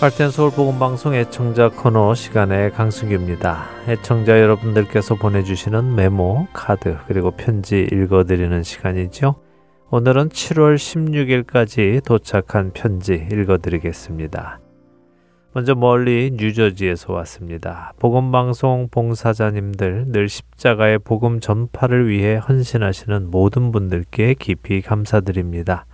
할텐 서울 복음 방송 애청자 코너 시간의 강승규입니다. 애청자 여러분들께서 보내주시는 메모, 카드 그리고 편지 읽어드리는 시간이죠. 오늘은 7월 16일까지 도착한 편지 읽어드리겠습니다. 먼저 멀리 뉴저지에서 왔습니다. 복음 방송 봉사자님들 늘 십자가의 복음 전파를 위해 헌신하시는 모든 분들께 깊이 감사드립니다.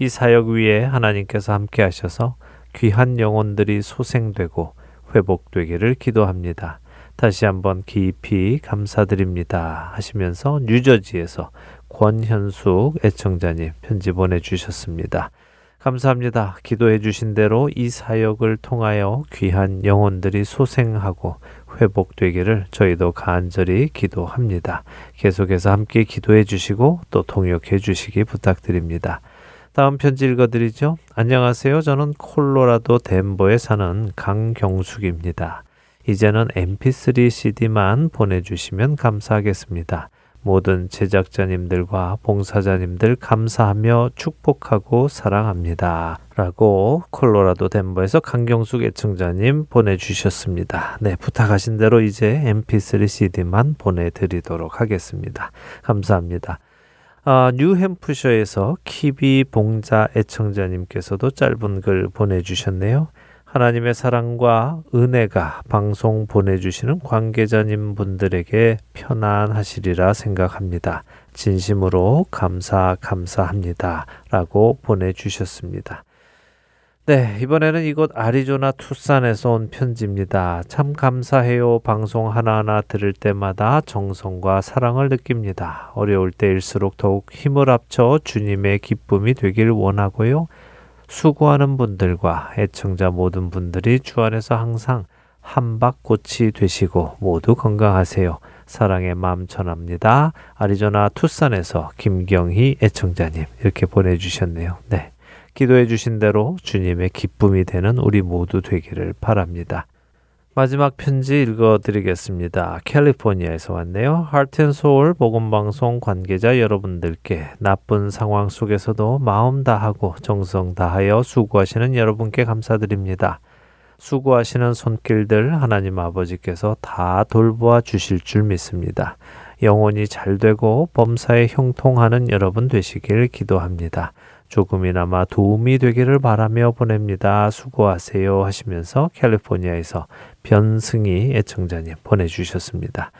이 사역 위에 하나님께서 함께 하셔서 귀한 영혼들이 소생되고 회복되기를 기도합니다. 다시 한번 깊이 감사드립니다. 하시면서 뉴저지에서 권현숙 애청자님 편지 보내주셨습니다. 감사합니다. 기도해 주신 대로 이 사역을 통하여 귀한 영혼들이 소생하고 회복되기를 저희도 간절히 기도합니다. 계속해서 함께 기도해 주시고 또 통역해 주시기 부탁드립니다. 다음 편지 읽어드리죠. 안녕하세요. 저는 콜로라도 덴버에 사는 강경숙입니다. 이제는 mp3 cd만 보내주시면 감사하겠습니다. 모든 제작자님들과 봉사자님들 감사하며 축복하고 사랑합니다. 라고 콜로라도 덴버에서 강경숙 애청자님 보내주셨습니다. 네, 부탁하신 대로 이제 mp3 cd만 보내드리도록 하겠습니다. 감사합니다. 아, 뉴햄프셔에서 키비 봉자 애청자님께서도 짧은 글 보내주셨네요. 하나님의 사랑과 은혜가 방송 보내주시는 관계자님 분들에게 편안하시리라 생각합니다. 진심으로 감사, 감사합니다. 라고 보내주셨습니다. 네, 이번에는 이곳 아리조나 투싼에서 온 편지입니다. 참 감사해요. 방송 하나하나 들을 때마다 정성과 사랑을 느낍니다. 어려울 때일수록 더욱 힘을 합쳐 주님의 기쁨이 되길 원하고요. 수고하는 분들과 애청자 모든 분들이 주 안에서 항상 한박꽃이 되시고 모두 건강하세요. 사랑의 마음 전합니다. 아리조나 투싼에서 김경희 애청자님 이렇게 보내주셨네요. 네. 기도해 주신 대로 주님의 기쁨이 되는 우리 모두 되기를 바랍니다. 마지막 편지 읽어드리겠습니다. 캘리포니아에서 왔네요. 하트앤소울 복음방송 관계자 여러분들께 나쁜 상황 속에서도 마음 다하고 정성 다하여 수고하시는 여러분께 감사드립니다. 수고하시는 손길들 하나님 아버지께서 다 돌보아 주실 줄 믿습니다. 영혼이 잘 되고 범사에 형통하는 여러분 되시길 기도합니다. 조금이나마 도움이 되기를 바라며 보냅니다. 수고하세요 하시면서 캘리포니아에서 변승희 애청자님 보내주셨습니다.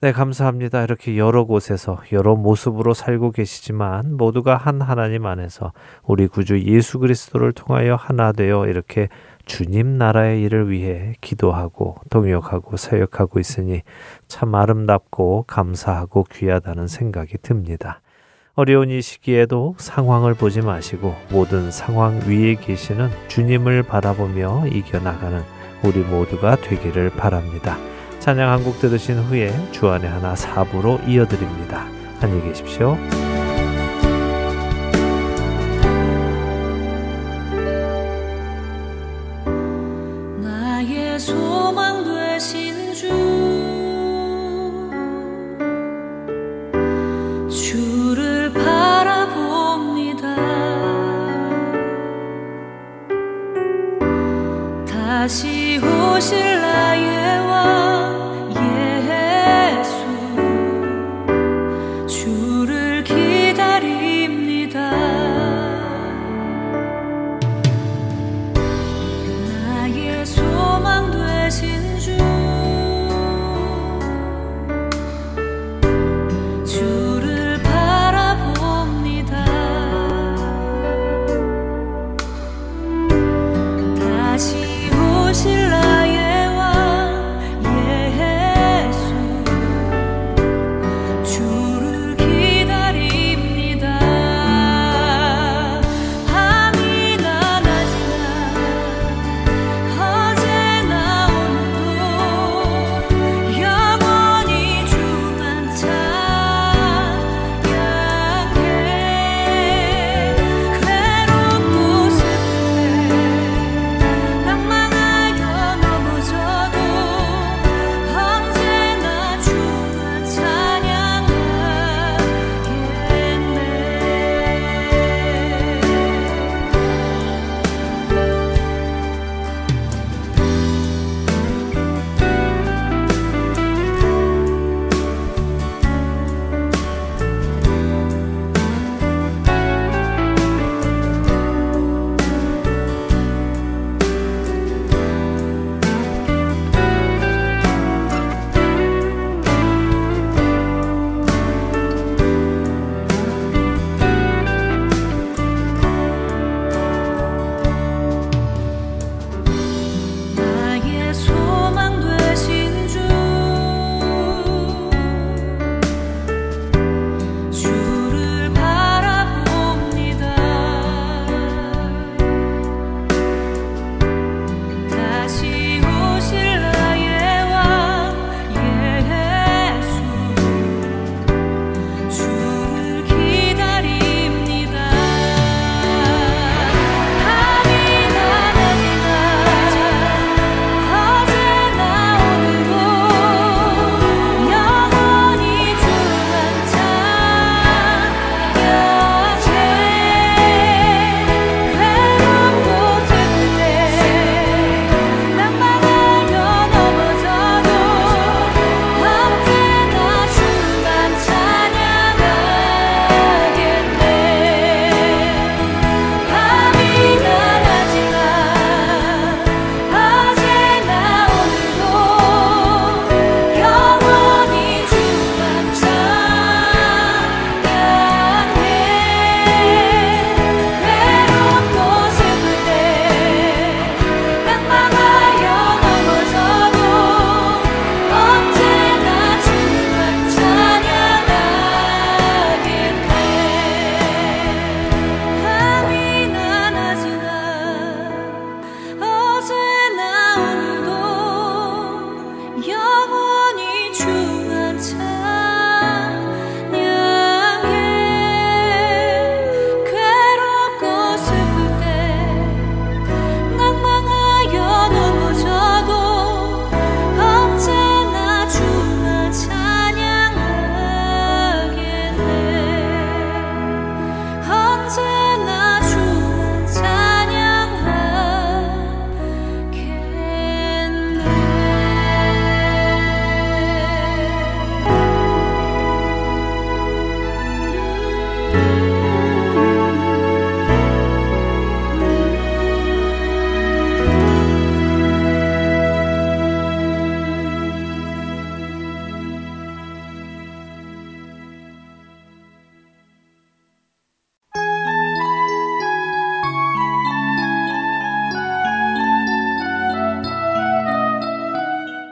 네, 감사합니다. 이렇게 여러 곳에서 여러 모습으로 살고 계시지만 모두가 한 하나님 안에서 우리 구주 예수 그리스도를 통하여 하나 되어 이렇게 주님 나라의 일을 위해 기도하고 동역하고 사역하고 있으니 참 아름답고 감사하고 귀하다는 생각이 듭니다. 어려운 이 시기에도 상황을 보지 마시고 모든 상황 위에 계시는 주님을 바라보며 이겨나가는 우리 모두가 되기를 바랍니다. 찬양 한 곡 들으신 후에 주안의 하나 사부로 이어드립니다. 안녕히 계십시오. 다시 오실 나의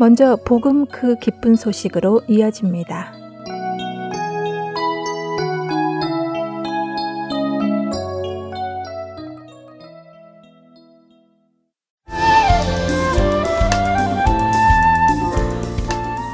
먼저 복음 그 기쁜 소식으로 이어집니다.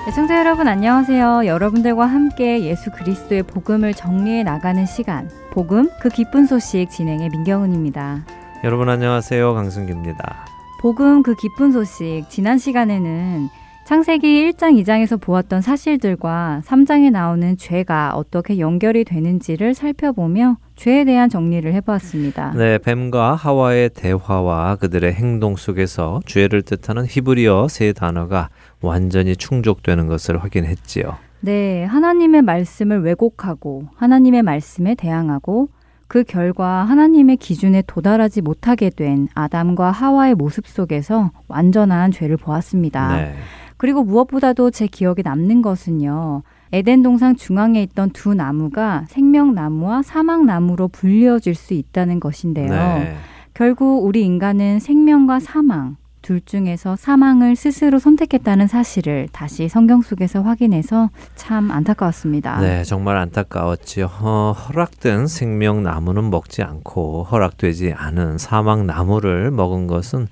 애청자 여러분 안녕하세요. 여러분들과 함께 예수 그리스도의 복음을 정리해 나가는 시간, 복음 그 기쁜 소식 진행의 민경은입니다. 여러분 안녕하세요. 강승기입니다. 복음 그 기쁜 소식 지난 시간에는 창세기 1장 2장에서 보았던 사실들과 3장에 나오는 죄가 어떻게 연결이 되는지를 살펴보며 죄에 대한 정리를 해보았습니다. 네, 뱀과 하와의 대화와 그들의 행동 속에서 죄를 뜻하는 히브리어 세 단어가 완전히 충족되는 것을 확인했지요. 네, 하나님의 말씀을 왜곡하고 하나님의 말씀에 대항하고 그 결과 하나님의 기준에 도달하지 못하게 된 아담과 하와의 모습 속에서 완전한 죄를 보았습니다. 네. 그리고 무엇보다도 제 기억에 남는 것은요. 에덴 동상 중앙에 있던 두 나무가 생명나무와 사망나무로 분리어질 수 있다는 것인데요. 네. 결국 우리 인간은 생명과 사망, 둘 중에서 사망을 스스로 선택했다는 사실을 다시 성경 속에서 확인해서 참 안타까웠습니다. 네, 정말 안타까웠지요. 어, 허락된 생명 나무는 먹지 않고 허락되지 않은 사망 나무를 먹은 것은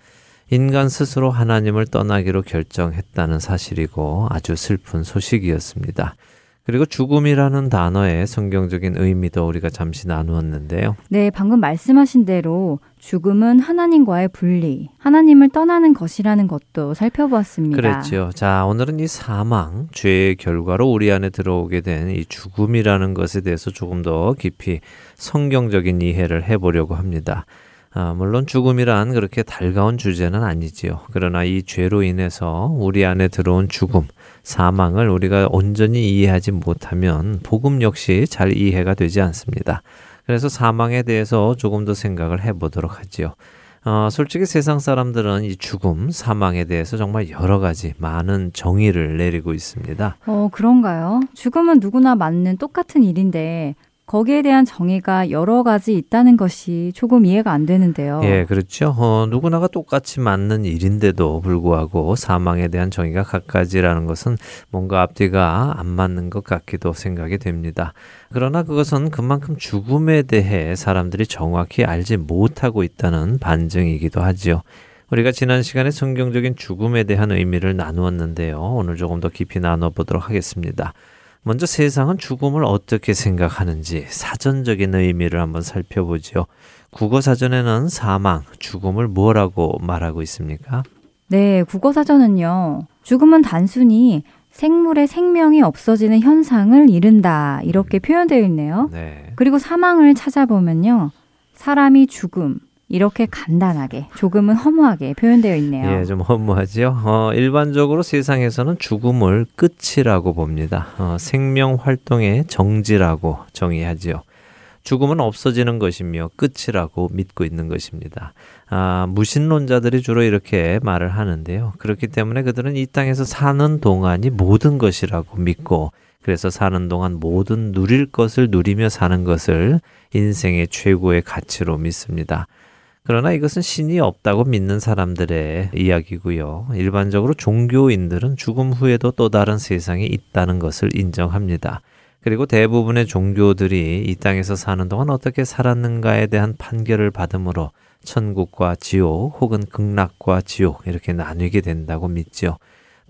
인간 스스로 하나님을 떠나기로 결정했다는 사실이고 아주 슬픈 소식이었습니다. 그리고 죽음이라는 단어의 성경적인 의미도 우리가 잠시 나누었는데요. 네, 방금 말씀하신 대로 죽음은 하나님과의 분리, 하나님을 떠나는 것이라는 것도 살펴보았습니다. 그랬죠. 자, 오늘은 이 사망, 죄의 결과로 우리 안에 들어오게 된 이 죽음이라는 것에 대해서 조금 더 깊이 성경적인 이해를 해보려고 합니다. 아, 물론 죽음이란 그렇게 달가운 주제는 아니지요. 그러나 이 죄로 인해서 우리 안에 들어온 죽음, 사망을 우리가 온전히 이해하지 못하면 복음 역시 잘 이해가 되지 않습니다. 그래서 사망에 대해서 조금 더 생각을 해보도록 하지요. 어, 솔직히 세상 사람들은 이 죽음, 사망에 대해서 정말 여러 가지 많은 정의를 내리고 있습니다. 어, 그런가요? 죽음은 누구나 맞는 똑같은 일인데 거기에 대한 정의가 여러 가지 있다는 것이 조금 이해가 안 되는데요. 예, 그렇죠. 어, 누구나가 똑같이 맞는 일인데도 불구하고 사망에 대한 정의가 각가지라는 것은 뭔가 앞뒤가 안 맞는 것 같기도 생각이 됩니다. 그러나 그것은 그만큼 죽음에 대해 사람들이 정확히 알지 못하고 있다는 반증이기도 하지요. 우리가 지난 시간에 성경적인 죽음에 대한 의미를 나누었는데요. 오늘 조금 더 깊이 나눠보도록 하겠습니다. 먼저 세상은 죽음을 어떻게 생각하는지 사전적인 의미를 한번 살펴보죠. 국어 사전에는 사망, 죽음을 뭐라고 말하고 있습니까? 네, 국어 사전은요. 죽음은 단순히 생물의 생명이 없어지는 현상을 이른다. 이렇게 표현되어 있네요. 네. 그리고 사망을 찾아보면요. 사람이 죽음, 이렇게 간단하게 조금은 허무하게 표현되어 있네요. 예, 좀 허무하죠. 어, 일반적으로 세상에서는 죽음을 끝이라고 봅니다. 어, 생명 활동의 정지라고 정의하지요. 죽음은 없어지는 것이며 끝이라고 믿고 있는 것입니다. 아, 무신론자들이 주로 이렇게 말을 하는데요. 그렇기 때문에 그들은 이 땅에서 사는 동안이 모든 것이라고 믿고 그래서 사는 동안 모든 누릴 것을 누리며 사는 것을 인생의 최고의 가치로 믿습니다. 그러나 이것은 신이 없다고 믿는 사람들의 이야기고요. 일반적으로 종교인들은 죽음 후에도 또 다른 세상이 있다는 것을 인정합니다. 그리고 대부분의 종교들이 이 땅에서 사는 동안 어떻게 살았는가에 대한 판결을 받으므로 천국과 지옥 혹은 극락과 지옥 이렇게 나뉘게 된다고 믿지요.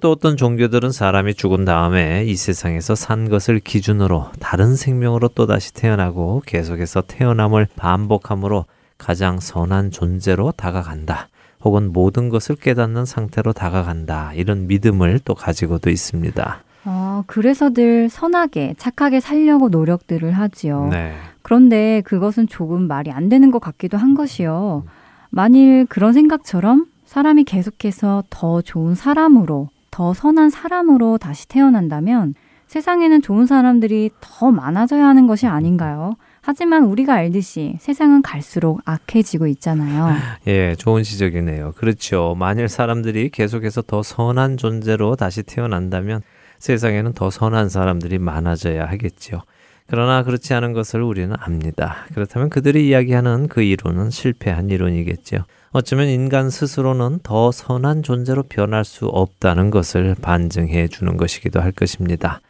또 어떤 종교들은 사람이 죽은 다음에 이 세상에서 산 것을 기준으로 다른 생명으로 또다시 태어나고 계속해서 태어남을 반복함으로 가장 선한 존재로 다가간다. 혹은 모든 것을 깨닫는 상태로 다가간다. 이런 믿음을 또 가지고도 있습니다. 아, 그래서 늘 선하게, 착하게 살려고 노력들을 하지요. 네. 그런데 그것은 조금 말이 안 되는 것 같기도 한 것이요. 만일 그런 생각처럼 사람이 계속해서 더 좋은 사람으로 더 선한 사람으로 다시 태어난다면 세상에는 좋은 사람들이 더 많아져야 하는 것이 아닌가요? 하지만 우리가 알듯이 세상은 갈수록 악해지고 있잖아요. 예, 좋은 지적이네요. 그렇죠. 만일 사람들이 계속해서 더 선한 존재로 다시 태어난다면 세상에는 더 선한 사람들이 많아져야 하겠죠. 그러나 그렇지 않은 것을 우리는 압니다. 그렇다면 그들이 이야기하는 그 이론은 실패한 이론이겠죠. 어쩌면 인간 스스로는 더 선한 존재로 변할 수 없다는 것을 반증해 주는 것이기도 할 것입니다.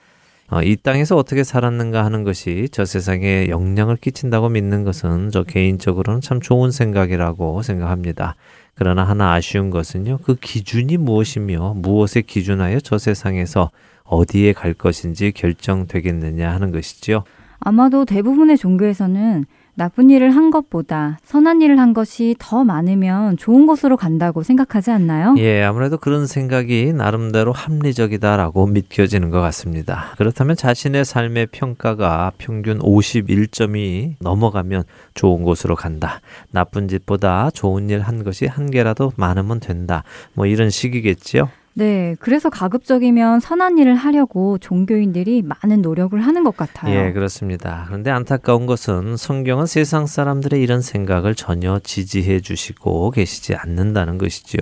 어, 이 땅에서 어떻게 살았는가 하는 것이 저 세상에 영향을 끼친다고 믿는 것은 저 개인적으로는 참 좋은 생각이라고 생각합니다. 그러나 하나 아쉬운 것은요, 그 기준이 무엇이며 무엇에 기준하여 저 세상에서 어디에 갈 것인지 결정되겠느냐 하는 것이지요. 아마도 대부분의 종교에서는 나쁜 일을 한 것보다 선한 일을 한 것이 더 많으면 좋은 곳으로 간다고 생각하지 않나요? 예, 아무래도 그런 생각이 나름대로 합리적이다라고 믿겨지는 것 같습니다. 그렇다면 자신의 삶의 평가가 평균 51점이 넘어가면 좋은 곳으로 간다. 나쁜 짓보다 좋은 일 한 것이 한 개라도 많으면 된다. 뭐 이런 식이겠지요. 네, 그래서 가급적이면 선한 일을 하려고 종교인들이 많은 노력을 하는 것 같아요. 예, 그렇습니다. 그런데 안타까운 것은 성경은 세상 사람들의 이런 생각을 전혀 지지해 주시고 계시지 않는다는 것이지요.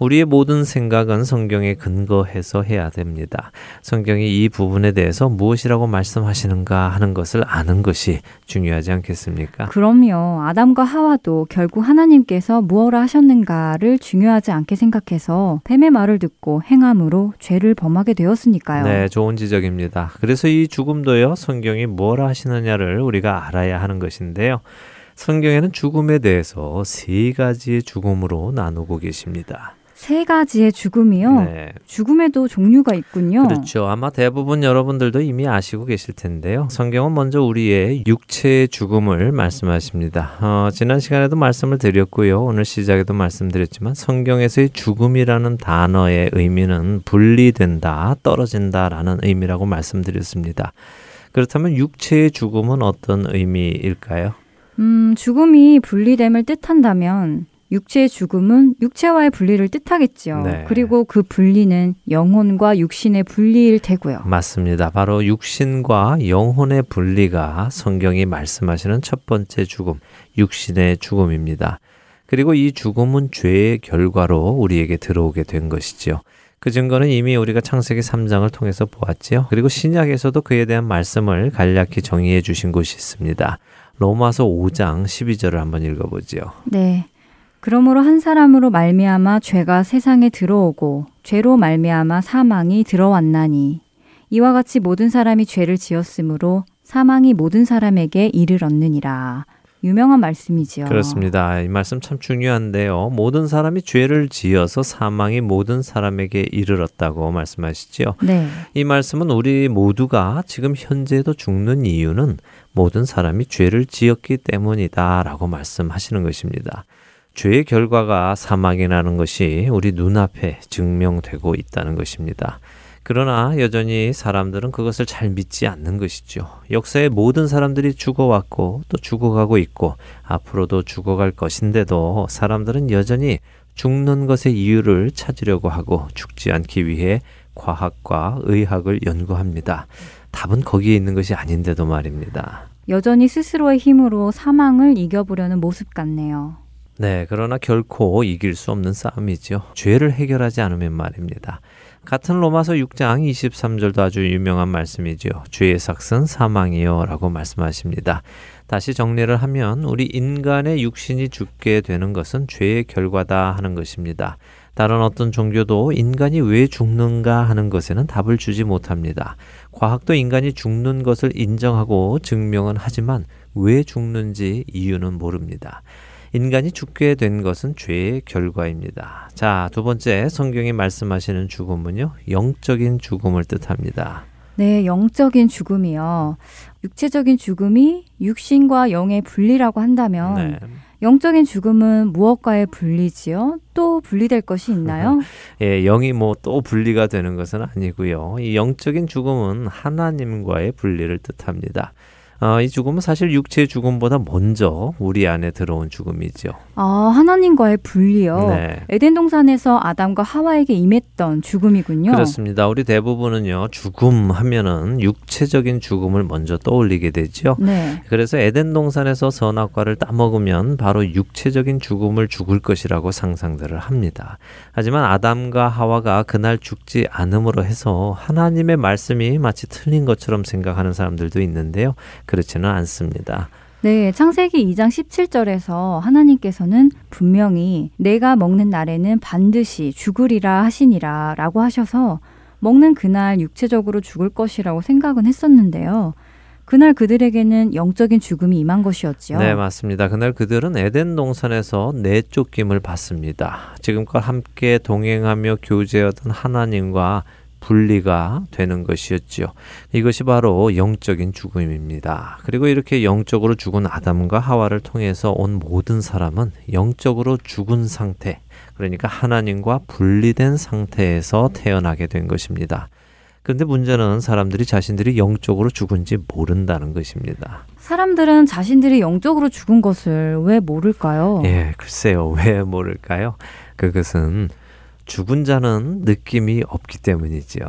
우리의 모든 생각은 성경에 근거해서 해야 됩니다. 성경이 이 부분에 대해서 무엇이라고 말씀하시는가 하는 것을 아는 것이 중요하지 않겠습니까? 그럼요. 아담과 하와도 결국 하나님께서 무엇을 하셨는가를 중요하지 않게 생각해서 뱀의 말을 듣고 행함으로 죄를 범하게 되었으니까요. 네, 좋은 지적입니다. 그래서 이 죽음도요, 성경이 뭘 하시느냐를 우리가 알아야 하는 것인데요. 성경에는 죽음에 대해서 세 가지의 죽음으로 나누고 계십니다. 세 가지의 죽음이요. 네. 죽음에도 종류가 있군요. 그렇죠. 아마 대부분 여러분들도 이미 아시고 계실 텐데요. 성경은 먼저 우리의 육체의 죽음을 말씀하십니다. 어, 지난 시간에도 말씀을 드렸고요. 오늘 시작에도 말씀드렸지만 성경에서의 죽음이라는 단어의 의미는 분리된다, 떨어진다라는 의미라고 말씀드렸습니다. 그렇다면 육체의 죽음은 어떤 의미일까요? 음, 죽음이 분리됨을 뜻한다면 육체의 죽음은 육체와의 분리를 뜻하겠죠. 네. 그리고 그 분리는 영혼과 육신의 분리일 테고요. 맞습니다. 바로 육신과 영혼의 분리가 성경이 말씀하시는 첫 번째 죽음, 육신의 죽음입니다. 그리고 이 죽음은 죄의 결과로 우리에게 들어오게 된 것이지요. 그 증거는 이미 우리가 창세기 3장을 통해서 보았지요. 그리고 신약에서도 그에 대한 말씀을 간략히 정의해 주신 곳이 있습니다. 로마서 5장 12절을 한번 읽어보지요. 네. 그러므로 한 사람으로 말미암아 죄가 세상에 들어오고 죄로 말미암아 사망이 들어왔나니 이와 같이 모든 사람이 죄를 지었으므로 사망이 모든 사람에게 이르렀느니라. 유명한 말씀이지요. 그렇습니다. 이 말씀 참 중요한데요. 모든 사람이 죄를 지어서 사망이 모든 사람에게 이르렀다고 말씀하시지요. 네. 이 말씀은 우리 모두가 지금 현재도 죽는 이유는 모든 사람이 죄를 지었기 때문이다라고 말씀하시는 것입니다. 죄의 결과가 사망이라는 것이 우리 눈앞에 증명되고 있다는 것입니다. 그러나 여전히 사람들은 그것을 잘 믿지 않는 것이죠. 역사의 모든 사람들이 죽어왔고 또 죽어가고 있고 앞으로도 죽어갈 것인데도 사람들은 여전히 죽는 것의 이유를 찾으려고 하고 죽지 않기 위해 과학과 의학을 연구합니다. 답은 거기에 있는 것이 아닌데도 말입니다. 여전히 스스로의 힘으로 사망을 이겨보려는 모습 같네요. 네, 그러나 결코 이길 수 없는 싸움이죠. 죄를 해결하지 않으면 말입니다. 같은 로마서 6장 23절도 아주 유명한 말씀이죠. 죄의 삭은 사망이요 라고 말씀하십니다. 다시 정리를 하면 우리 인간의 육신이 죽게 되는 것은 죄의 결과다 하는 것입니다. 다른 어떤 종교도 인간이 왜 죽는가 하는 것에는 답을 주지 못합니다. 과학도 인간이 죽는 것을 인정하고 증명은 하지만 왜 죽는지 이유는 모릅니다. 인간이 죽게 된 것은 죄의 결과입니다. 자, 두 번째 성경이 말씀하시는 죽음은요. 영적인 죽음을 뜻합니다. 네, 영적인 죽음이요. 육체적인 죽음이 육신과 영의 분리라고 한다면 네. 영적인 죽음은 무엇과의 분리지요? 또 분리될 것이 있나요? 예, 영이 뭐 또 분리가 되는 것은 아니고요. 이 영적인 죽음은 하나님과의 분리를 뜻합니다. 어, 이 죽음은 사실 육체의 죽음보다 먼저 우리 안에 들어온 죽음이죠. 아, 하나님과의 분리요. 네. 에덴 동산에서 아담과 하와에게 임했던 죽음이군요. 그렇습니다. 우리 대부분은요, 죽음 하면은 육체적인 죽음을 먼저 떠올리게 되죠. 네. 그래서 에덴 동산에서 선악과를 따먹으면 바로 육체적인 죽음을 죽을 것이라고 상상들을 합니다. 하지만 아담과 하와가 그날 죽지 않음으로 해서 하나님의 말씀이 마치 틀린 것처럼 생각하는 사람들도 있는데요. 그렇지는 않습니다. 네, 창세기 2장 17절에서 하나님께서는 분명히 내가 먹는 날에는 반드시 죽으리라 하시니라 라고 하셔서 먹는 그날 육체적으로 죽을 것이라고 생각은 했었는데요. 그날 그들에게는 영적인 죽음이 임한 것이었지요. 네, 맞습니다. 그날 그들은 에덴 동산에서 내쫓김을 받습니다. 지금껏 함께 동행하며 교제하던 하나님과 분리가 되는 것이었지요. 이것이 바로 영적인 죽음입니다. 그리고 이렇게 영적으로 죽은 아담과 하와를 통해서 온 모든 사람은 영적으로 죽은 상태, 그러니까 하나님과 분리된 상태에서 태어나게 된 것입니다. 그런데 문제는 사람들이 자신들이 영적으로 죽은지 모른다는 것입니다. 사람들은 자신들이 영적으로 죽은 것을 왜 모를까요? 예, 글쎄요. 왜 모를까요? 그것은 죽은 자는 느낌이 없기 때문이지요.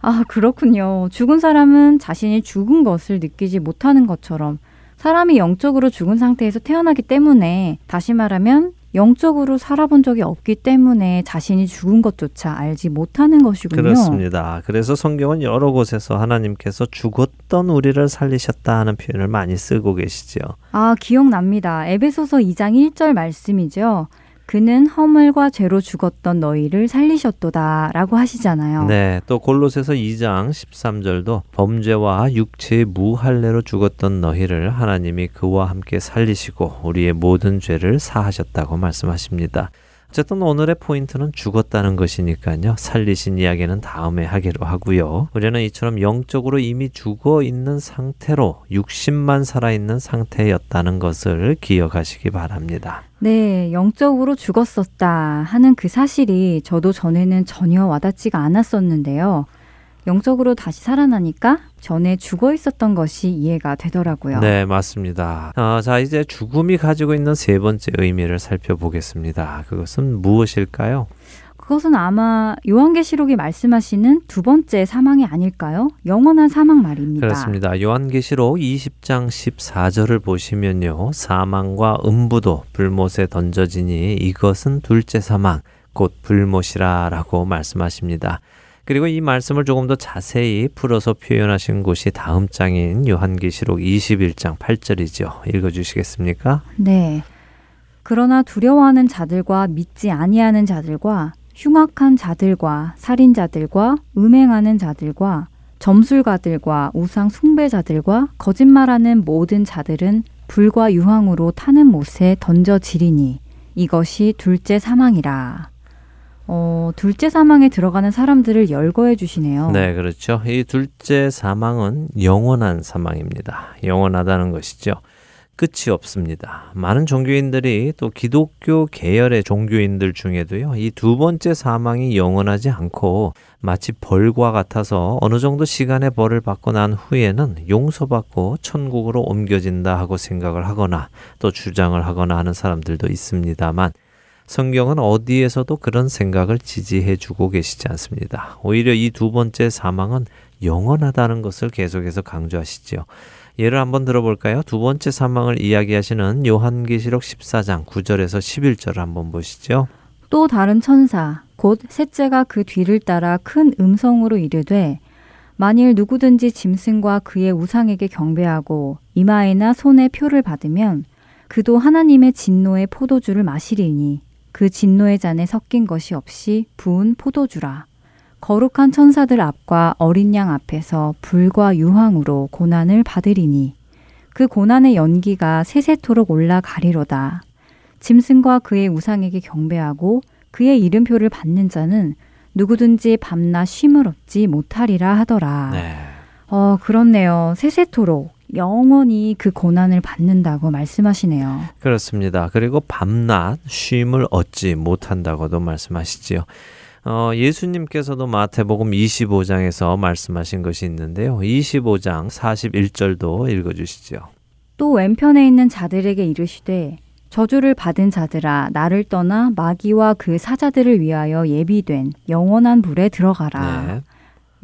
아, 그렇군요. 죽은 사람은 자신이 죽은 것을 느끼지 못하는 것처럼 사람이 영적으로 죽은 상태에서 태어나기 때문에 다시 말하면 영적으로 살아본 적이 없기 때문에 자신이 죽은 것조차 알지 못하는 것이군요. 그렇습니다. 그래서 성경은 여러 곳에서 하나님께서 죽었던 우리를 살리셨다 하는 표현을 많이 쓰고 계시죠. 아, 기억납니다. 에베소서 2장 1절 말씀이죠. 그는 허물과 죄로 죽었던 너희를 살리셨도다라고 하시잖아요. 네, 또 골로새서 2장 13절도 범죄와 육체의 무할례로 죽었던 너희를 하나님이 그와 함께 살리시고 우리의 모든 죄를 사하셨다고 말씀하십니다. 어쨌든 오늘의 포인트는 죽었다는 것이니까요. 살리신 이야기는 다음에 하기로 하고요. 우리는 이처럼 영적으로 이미 죽어 있는 상태로 육신만 살아있는 상태였다는 것을 기억하시기 바랍니다. 네, 영적으로 죽었었다 하는 그 사실이 저도 전에는 전혀 와닿지가 않았었는데요. 영적으로 다시 살아나니까 전에 죽어 있었던 것이 이해가 되더라고요. 네, 맞습니다. 어, 자, 이제 죽음이 가지고 있는 세 번째 의미를 살펴보겠습니다. 그것은 무엇일까요? 그것은 아마 요한계시록이 말씀하시는 두 번째 사망이 아닐까요? 영원한 사망 말입니다. 그렇습니다. 요한계시록 20장 14절을 보시면요. 사망과 음부도 불못에 던져지니 이것은 둘째 사망, 곧 불못이라라고 말씀하십니다. 그리고 이 말씀을 조금 더 자세히 풀어서 표현하신 곳이 다음 장인 요한계시록 21장 8절이죠. 읽어 주시겠습니까? 네. 그러나 두려워하는 자들과 믿지 아니하는 자들과 흉악한 자들과 살인자들과 음행하는 자들과 점술가들과 우상 숭배자들과 거짓말하는 모든 자들은 불과 유황으로 타는 못에 던져지리니 이것이 둘째 사망이라. 어, 둘째 사망에 들어가는 사람들을 열거해 주시네요. 네, 그렇죠. 이 둘째 사망은 영원한 사망입니다. 영원하다는 것이죠. 끝이 없습니다. 많은 종교인들이 또 기독교 계열의 종교인들 중에도요, 이 두 번째 사망이 영원하지 않고 마치 벌과 같아서 어느 정도 시간의 벌을 받고 난 후에는 용서받고 천국으로 옮겨진다 하고 생각을 하거나 또 주장을 하거나 하는 사람들도 있습니다만 성경은 어디에서도 그런 생각을 지지해 주고 계시지 않습니다. 오히려 이 두 번째 사망은 영원하다는 것을 계속해서 강조하시지요. 예를 한번 들어볼까요? 두 번째 사망을 이야기하시는 요한계시록 14장 9절에서 11절을 한번 보시죠. 또 다른 천사 곧 셋째가 그 뒤를 따라 큰 음성으로 이르되 만일 누구든지 짐승과 그의 우상에게 경배하고 이마에나 손에 표를 받으면 그도 하나님의 진노의 포도주를 마시리니 그 진노의 잔에 섞인 것이 없이 부은 포도주라. 거룩한 천사들 앞과 어린 양 앞에서 불과 유황으로 고난을 받으리니 그 고난의 연기가 세세토록 올라가리로다. 짐승과 그의 우상에게 경배하고 그의 이름표를 받는 자는 누구든지 밤낮 쉼을 얻지 못하리라 하더라. 네. 어, 그렇네요. 세세토록 영원히 그 고난을 받는다고 말씀하시네요. 그렇습니다. 그리고 밤낮 쉼을 얻지 못한다고도 말씀하시지요. 어, 예수님께서도 마태복음 25장에서 말씀하신 것이 있는데요. 25장 41절도 읽어주시죠. 또 왼편에 있는 자들에게 이르시되 저주를 받은 자들아 나를 떠나 마귀와 그 사자들을 위하여 예비된 영원한 불에 들어가라. 네.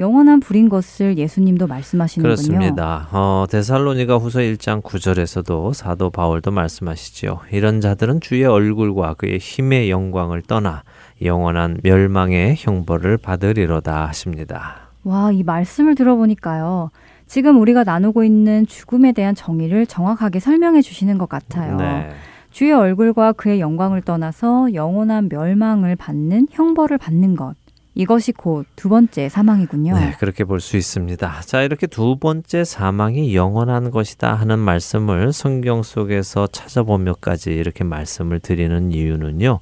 영원한 불인 것을 예수님도 말씀하시는군요. 그렇습니다. 어, 데살로니가 후서 1장 9절에서도 사도 바울도 말씀하시지요. 이런 자들은 주의 얼굴과 그의 힘의 영광을 떠나 영원한 멸망의 형벌을 받으리로다 하십니다. 와, 이 말씀을 들어보니까요. 지금 우리가 나누고 있는 죽음에 대한 정의를 정확하게 설명해 주시는 것 같아요. 네. 주의 얼굴과 그의 영광을 떠나서 영원한 멸망을 받는 형벌을 받는 것. 이것이 곧 두 번째 사망이군요. 네, 그렇게 볼 수 있습니다. 자, 이렇게 두 번째 사망이 영원한 것이다 하는 말씀을 성경 속에서 찾아보며까지 이렇게 말씀을 드리는 이유는요.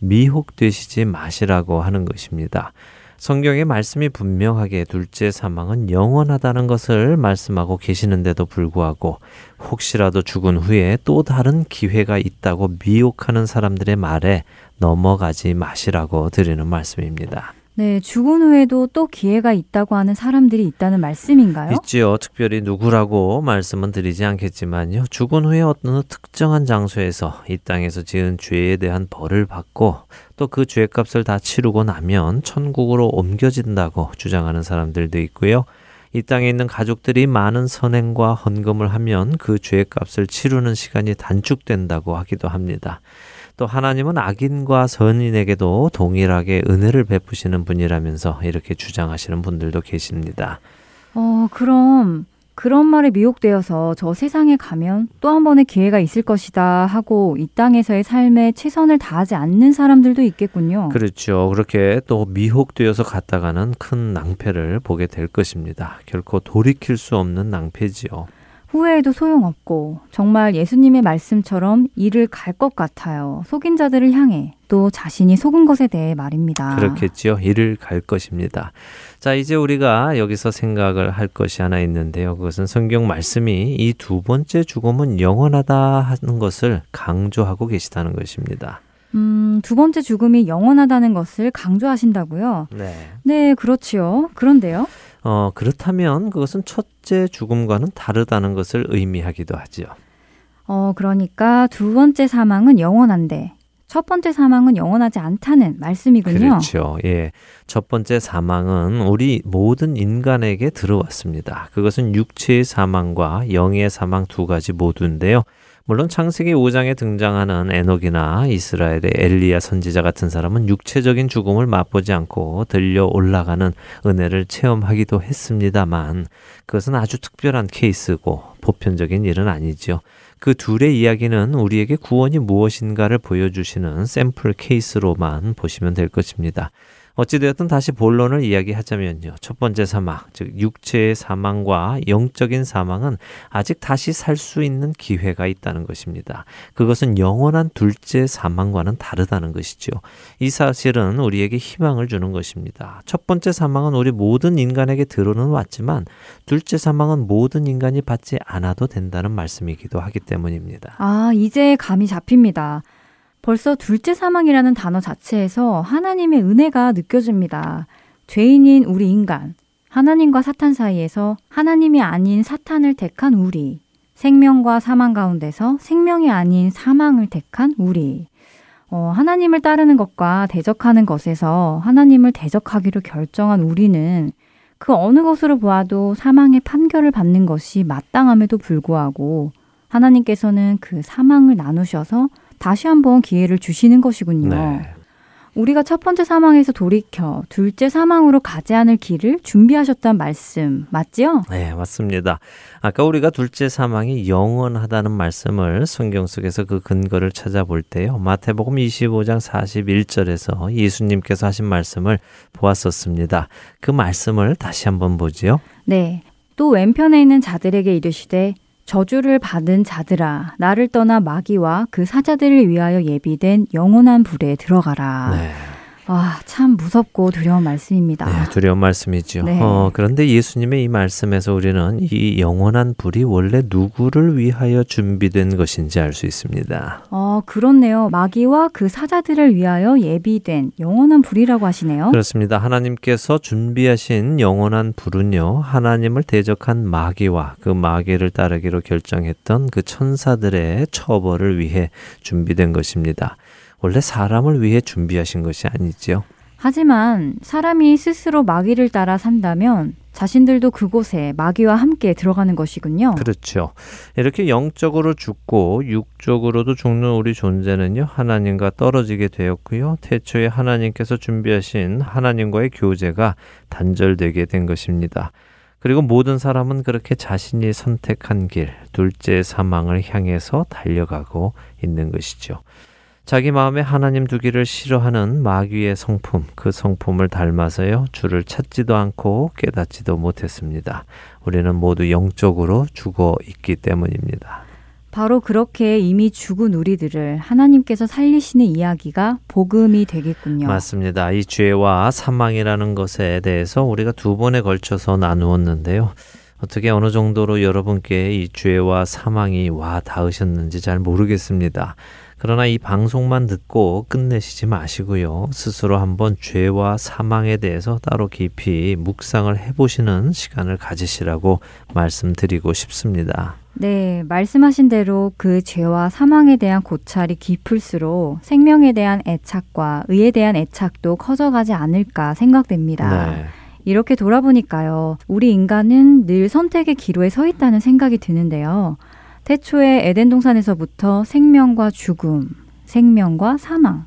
미혹되시지 마시라고 하는 것입니다. 성경의 말씀이 분명하게 둘째 사망은 영원하다는 것을 말씀하고 계시는데도 불구하고 혹시라도 죽은 후에 또 다른 기회가 있다고 미혹하는 사람들의 말에 넘어가지 마시라고 드리는 말씀입니다. 네, 죽은 후에도 또 기회가 있다고 하는 사람들이 있다는 말씀인가요? 있지요. 특별히 누구라고 말씀은 드리지 않겠지만요. 죽은 후에 어떤 특정한 장소에서 이 땅에서 지은 죄에 대한 벌을 받고 또 그 죄값을 다 치르고 나면 천국으로 옮겨진다고 주장하는 사람들도 있고요. 이 땅에 있는 가족들이 많은 선행과 헌금을 하면 그 죄값을 치르는 시간이 단축된다고 하기도 합니다. 또 하나님은 악인과 선인에게도 동일하게 은혜를 베푸시는 분이라면서 이렇게 주장하시는 분들도 계십니다. 어, 그럼 그런 말에 미혹되어서 저 세상에 가면 또 한 번의 기회가 있을 것이다 하고 이 땅에서의 삶에 최선을 다하지 않는 사람들도 있겠군요. 그렇죠. 그렇게 또 미혹되어서 갔다가는 큰 낭패를 보게 될 것입니다. 결코 돌이킬 수 없는 낭패지요. 후회해도 소용없고 정말 예수님의 말씀처럼 일을 갈것 같아요. 속인 자들을 향해 또 자신이 속은 것에 대해 말입니다. 그렇겠지요. 일을 갈 것입니다. 자, 이제 우리가 여기서 생각을 할 것이 하나 있는데요. 그것은 성경 말씀이 이 두 번째 죽음은 영원하다 하는 것을 강조하고 계시다는 것입니다. 음, 두 번째 죽음이 영원하다는 것을 강조하신다고요? 네. 네, 그렇지요. 그런데요? 어, 그렇다면 그것은 첫째 죽음과는 다르다는 것을 의미하기도 하지요. 어, 그러니까 두 번째 사망은 영원한데 첫 번째 사망은 영원하지 않다는 말씀이군요. 그렇죠. 예. 첫 번째 사망은 우리 모든 인간에게 들어왔습니다. 그것은 육체의 사망과 영의 사망 두 가지 모두인데요. 물론 창세기 5장에 등장하는 에녹이나 이스라엘의 엘리야 선지자 같은 사람은 육체적인 죽음을 맛보지 않고 들려 올라가는 은혜를 체험하기도 했습니다만 그것은 아주 특별한 케이스고 보편적인 일은 아니죠. 그 둘의 이야기는 우리에게 구원이 무엇인가를 보여주시는 샘플 케이스로만 보시면 될 것입니다. 어찌되었든 다시 본론을 이야기하자면요. 첫 번째 사망, 즉 육체의 사망과 영적인 사망은 아직 다시 살 수 있는 기회가 있다는 것입니다. 그것은 영원한 둘째 사망과는 다르다는 것이죠. 이 사실은 우리에게 희망을 주는 것입니다. 첫 번째 사망은 우리 모든 인간에게 들어는 왔지만 둘째 사망은 모든 인간이 받지 않아도 된다는 말씀이기도 하기 때문입니다. 아, 이제 감이 잡힙니다. 벌써 둘째 사망이라는 단어 자체에서 하나님의 은혜가 느껴집니다. 죄인인 우리 인간, 하나님과 사탄 사이에서 하나님이 아닌 사탄을 택한 우리, 생명과 사망 가운데서 생명이 아닌 사망을 택한 우리, 어, 하나님을 따르는 것과 대적하는 것에서 하나님을 대적하기로 결정한 우리는 그 어느 것으로 보아도 사망의 판결을 받는 것이 마땅함에도 불구하고 하나님께서는 그 사망을 나누셔서 다시 한번 기회를 주시는 것이군요. 네. 우리가 첫 번째 사망에서 돌이켜 둘째 사망으로 가지 않을 길을 준비하셨단 말씀 맞지요? 네, 맞습니다. 아까 우리가 둘째 사망이 영원하다는 말씀을 성경 속에서 그 근거를 찾아볼 때요. 마태복음 25장 41절에서 예수님께서 하신 말씀을 보았었습니다. 그 말씀을 다시 한번 보지요. 네. 또 왼편에 있는 자들에게 이르시되 저주를 받은 자들아 나를 떠나 마귀와 그 사자들을 위하여 예비된 영원한 불에 들어가라. 네. 와, 참 무섭고 두려운 말씀입니다. 네, 두려운 말씀이죠. 네. 어, 그런데 예수님의 이 말씀에서 우리는 이 영원한 불이 원래 누구를 위하여 준비된 것인지 알 수 있습니다. 어, 그렇네요. 마귀와 그 사자들을 위하여 예비된 영원한 불이라고 하시네요. 그렇습니다. 하나님께서 준비하신 영원한 불은요, 하나님을 대적한 마귀와 그 마귀를 따르기로 결정했던 그 천사들의 처벌을 위해 준비된 것입니다. 원래 사람을 위해 준비하신 것이 아니지요. 하지만 사람이 스스로 마귀를 따라 산다면 자신들도 그곳에 마귀와 함께 들어가는 것이군요. 그렇죠. 이렇게 영적으로 죽고 육적으로도 죽는 우리 존재는요, 하나님과 떨어지게 되었고요. 태초에 하나님께서 준비하신 하나님과의 교제가 단절되게 된 것입니다. 그리고 모든 사람은 그렇게 자신이 선택한 길, 둘째 사망을 향해서 달려가고 있는 것이죠. 자기 마음에 하나님 두기를 싫어하는 마귀의 성품, 그 성품을 닮아서요, 주를 찾지도 않고 깨닫지도 못했습니다. 우리는 모두 영적으로 죽어 있기 때문입니다. 바로 그렇게 이미 죽은 우리들을 하나님께서 살리시는 이야기가 복음이 되겠군요. 맞습니다. 이 죄와 사망이라는 것에 대해서 우리가 두 번에 걸쳐서 나누었는데요. 어떻게 어느 정도로 여러분께 이 죄와 사망이 와 닿으셨는지 잘 모르겠습니다. 그러나 이 방송만 듣고 끝내시지 마시고요. 스스로 한번 죄와 사망에 대해서 따로 깊이 묵상을 해보시는 시간을 가지시라고 말씀드리고 싶습니다. 네, 말씀하신 대로 그 죄와 사망에 대한 고찰이 깊을수록 생명에 대한 애착과 의에 대한 애착도 커져가지 않을까 생각됩니다. 네. 이렇게 돌아보니까요, 우리 인간은 늘 선택의 기로에 서 있다는 생각이 드는데요. 태초에 에덴 동산에서부터 생명과 죽음, 생명과 사망,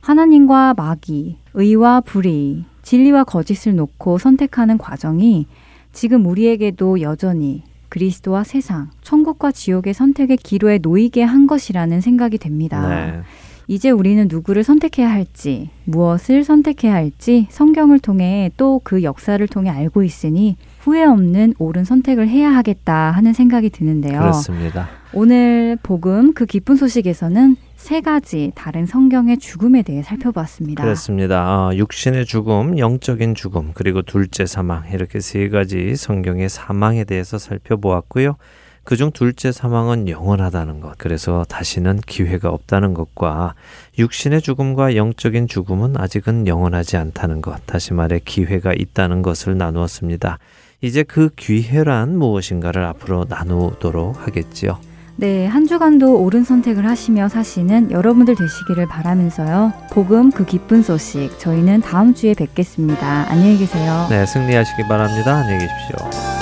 하나님과 마귀, 의와 불의, 진리와 거짓을 놓고 선택하는 과정이 지금 우리에게도 여전히 그리스도와 세상, 천국과 지옥의 선택의 기로에 놓이게 한 것이라는 생각이 됩니다. 네. 이제 우리는 누구를 선택해야 할지, 무엇을 선택해야 할지 성경을 통해 또 그 역사를 통해 알고 있으니 후회 없는 옳은 선택을 해야 하겠다 하는 생각이 드는데요. 그렇습니다. 오늘 복음 그 기쁜 소식에서는 세 가지 다른 성경의 죽음에 대해 살펴보았습니다. 그렇습니다. 어, 육신의 죽음, 영적인 죽음, 그리고 둘째 사망 이렇게 세 가지 성경의 사망에 대해서 살펴보았고요. 그중 둘째 사망은 영원하다는 것, 그래서 다시는 기회가 없다는 것과 육신의 죽음과 영적인 죽음은 아직은 영원하지 않다는 것, 다시 말해 기회가 있다는 것을 나누었습니다. 이제 그 기회란 무엇인가를 앞으로 나누도록 하겠지요. 네, 한 주간도 옳은 선택을 하시며 사시는 여러분들 되시기를 바라면서요. 복음 그 기쁜 소식 저희는 다음 주에 뵙겠습니다. 안녕히 계세요. 네, 승리하시기 바랍니다. 안녕히 계십시오.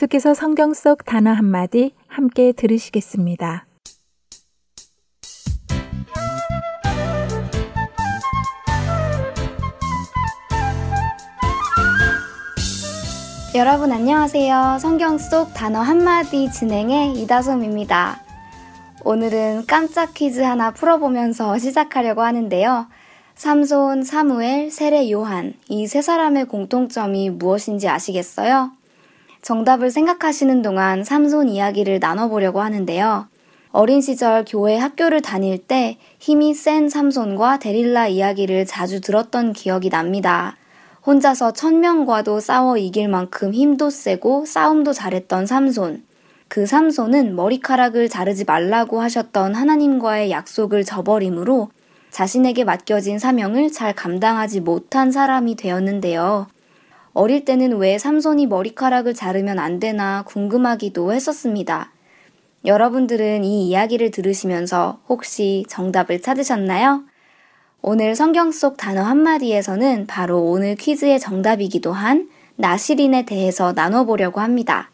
계속해서 성경 속 단어 한마디 함께 들으시겠습니다. 여러분 안녕하세요. 성경 속 단어 한마디 진행의 이다솜입니다. 오늘은 깜짝 퀴즈 하나 풀어보면서 시작하려고 하는데요. 삼손, 사무엘, 세례 요한 이 세 사람의 공통점이 무엇인지 아시겠어요? 정답을 생각하시는 동안 삼손 이야기를 나눠보려고 하는데요. 어린 시절 교회 학교를 다닐 때 힘이 센 삼손과 데릴라 이야기를 자주 들었던 기억이 납니다. 혼자서 천명과도 싸워 이길 만큼 힘도 세고 싸움도 잘했던 삼손. 그 삼손은 머리카락을 자르지 말라고 하셨던 하나님과의 약속을 저버림으로 자신에게 맡겨진 사명을 잘 감당하지 못한 사람이 되었는데요. 어릴 때는 왜 삼손이 머리카락을 자르면 안 되나 궁금하기도 했었습니다. 여러분들은 이 이야기를 들으시면서 혹시 정답을 찾으셨나요? 오늘 성경 속 단어 한마디에서는 바로 오늘 퀴즈의 정답이기도 한 나시린에 대해서 나눠보려고 합니다.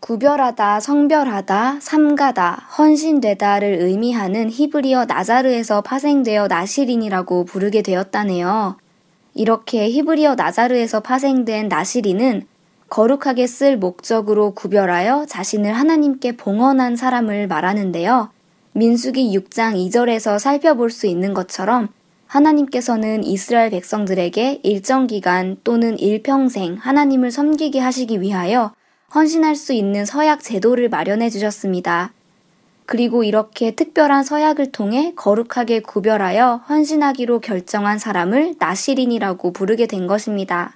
구별하다, 성별하다, 삼가다, 헌신되다를 의미하는 히브리어 나자르에서 파생되어 나시린이라고 부르게 되었다네요. 이렇게 히브리어 나자르에서 파생된 나시린은 거룩하게 쓸 목적으로 구별하여 자신을 하나님께 봉헌한 사람을 말하는데요. 민수기 6장 2절에서 살펴볼 수 있는 것처럼 하나님께서는 이스라엘 백성들에게 일정 기간 또는 일평생 하나님을 섬기게 하시기 위하여 헌신할 수 있는 서약 제도를 마련해 주셨습니다. 그리고 이렇게 특별한 서약을 통해 거룩하게 구별하여 헌신하기로 결정한 사람을 나시린이라고 부르게 된 것입니다.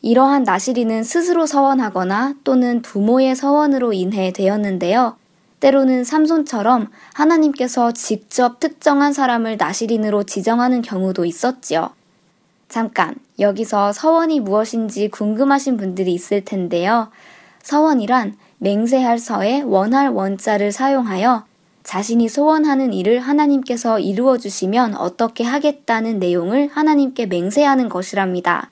이러한 나시린은 스스로 서원하거나 또는 부모의 서원으로 인해 되었는데요. 때로는 삼손처럼 하나님께서 직접 특정한 사람을 나시린으로 지정하는 경우도 있었지요. 잠깐, 여기서 서원이 무엇인지 궁금하신 분들이 있을 텐데요. 서원이란 맹세할 서에 원할 원자를 사용하여 자신이 소원하는 일을 하나님께서 이루어 주시면 어떻게 하겠다는 내용을 하나님께 맹세하는 것이랍니다.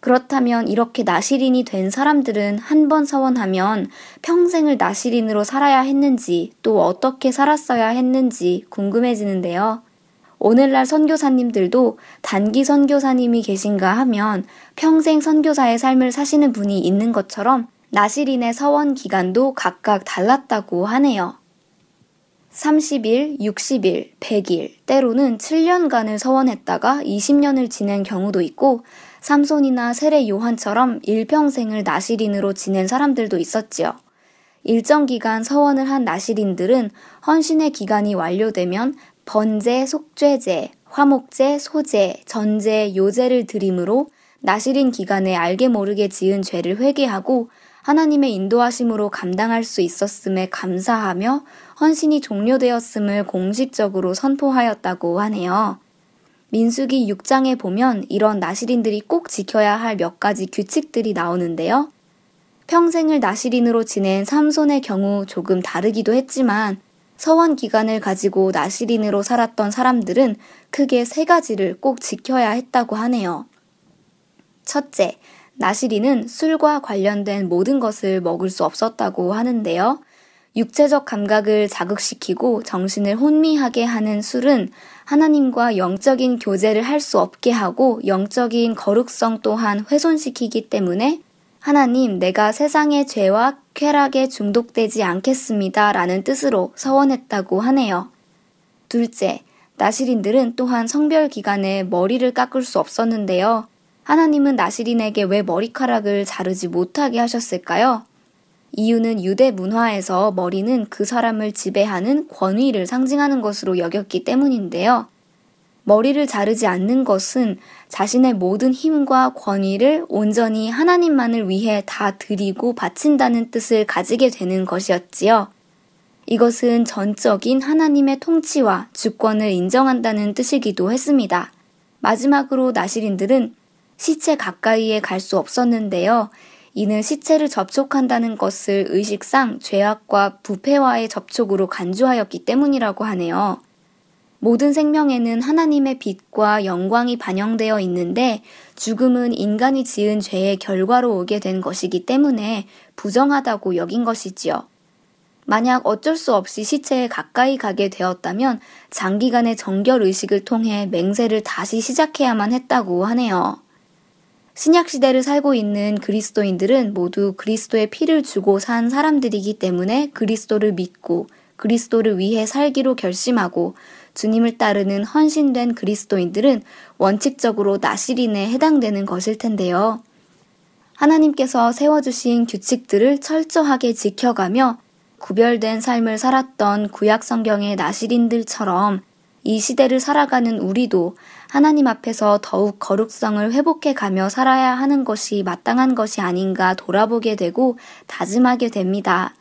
그렇다면 이렇게 나시린이 된 사람들은 한 번 서원하면 평생을 나시린으로 살아야 했는지 또 어떻게 살았어야 했는지 궁금해지는데요. 오늘날 선교사님들도 단기 선교사님이 계신가 하면 평생 선교사의 삶을 사시는 분이 있는 것처럼 나시린의 서원 기간도 각각 달랐다고 하네요. 30일, 60일, 100일, 때로는 7년간을 서원했다가 20년을 지낸 경우도 있고 삼손이나 세례 요한처럼 일평생을 나시린으로 지낸 사람들도 있었지요. 일정 기간 서원을 한 나시린들은 헌신의 기간이 완료되면 번제, 속죄제, 화목제, 소제, 전제, 요제를 드림으로 나시린 기간에 알게 모르게 지은 죄를 회개하고 하나님의 인도하심으로 감당할 수 있었음에 감사하며 헌신이 종료되었음을 공식적으로 선포하였다고 하네요. 민수기 6장에 보면 이런 나시린들이 꼭 지켜야 할 몇 가지 규칙들이 나오는데요. 평생을 나시린으로 지낸 삼손의 경우 조금 다르기도 했지만 서원 기간을 가지고 나시린으로 살았던 사람들은 크게 세 가지를 꼭 지켜야 했다고 하네요. 첫째, 나시린은 술과 관련된 모든 것을 먹을 수 없었다고 하는데요. 육체적 감각을 자극시키고 정신을 혼미하게 하는 술은 하나님과 영적인 교제를 할 수 없게 하고 영적인 거룩성 또한 훼손시키기 때문에 하나님, 내가 세상의 죄와 쾌락에 중독되지 않겠습니다. 라는 뜻으로 서원했다고 하네요. 둘째, 나시린들은 또한 성별 기간에 머리를 깎을 수 없었는데요. 하나님은 나시린에게 왜 머리카락을 자르지 못하게 하셨을까요? 이유는 유대 문화에서 머리는 그 사람을 지배하는 권위를 상징하는 것으로 여겼기 때문인데요. 머리를 자르지 않는 것은 자신의 모든 힘과 권위를 온전히 하나님만을 위해 다 드리고 바친다는 뜻을 가지게 되는 것이었지요. 이것은 전적인 하나님의 통치와 주권을 인정한다는 뜻이기도 했습니다. 마지막으로 나시린들은 시체 가까이에 갈 수 없었는데요. 이는 시체를 접촉한다는 것을 의식상 죄악과 부패와의 접촉으로 간주하였기 때문이라고 하네요. 모든 생명에는 하나님의 빛과 영광이 반영되어 있는데 죽음은 인간이 지은 죄의 결과로 오게 된 것이기 때문에 부정하다고 여긴 것이지요. 만약 어쩔 수 없이 시체에 가까이 가게 되었다면 장기간의 정결 의식을 통해 맹세를 다시 시작해야만 했다고 하네요. 신약 시대를 살고 있는 그리스도인들은 모두 그리스도의 피를 주고 산 사람들이기 때문에 그리스도를 믿고 그리스도를 위해 살기로 결심하고 주님을 따르는 헌신된 그리스도인들은 원칙적으로 나시린에 해당되는 것일 텐데요. 하나님께서 세워주신 규칙들을 철저하게 지켜가며 구별된 삶을 살았던 구약 성경의 나시린들처럼 이 시대를 살아가는 우리도 하나님 앞에서 더욱 거룩성을 회복해 가며 살아야 하는 것이 마땅한 것이 아닌가 돌아보게 되고 다짐하게 됩니다.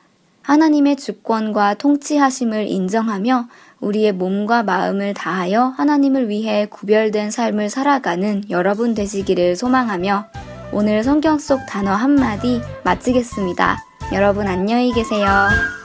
하나님의 주권과 통치하심을 인정하며 우리의 몸과 마음을 다하여 하나님을 위해 구별된 삶을 살아가는 여러분 되시기를 소망하며 오늘 성경 속 단어 한마디 마치겠습니다. 여러분 안녕히 계세요.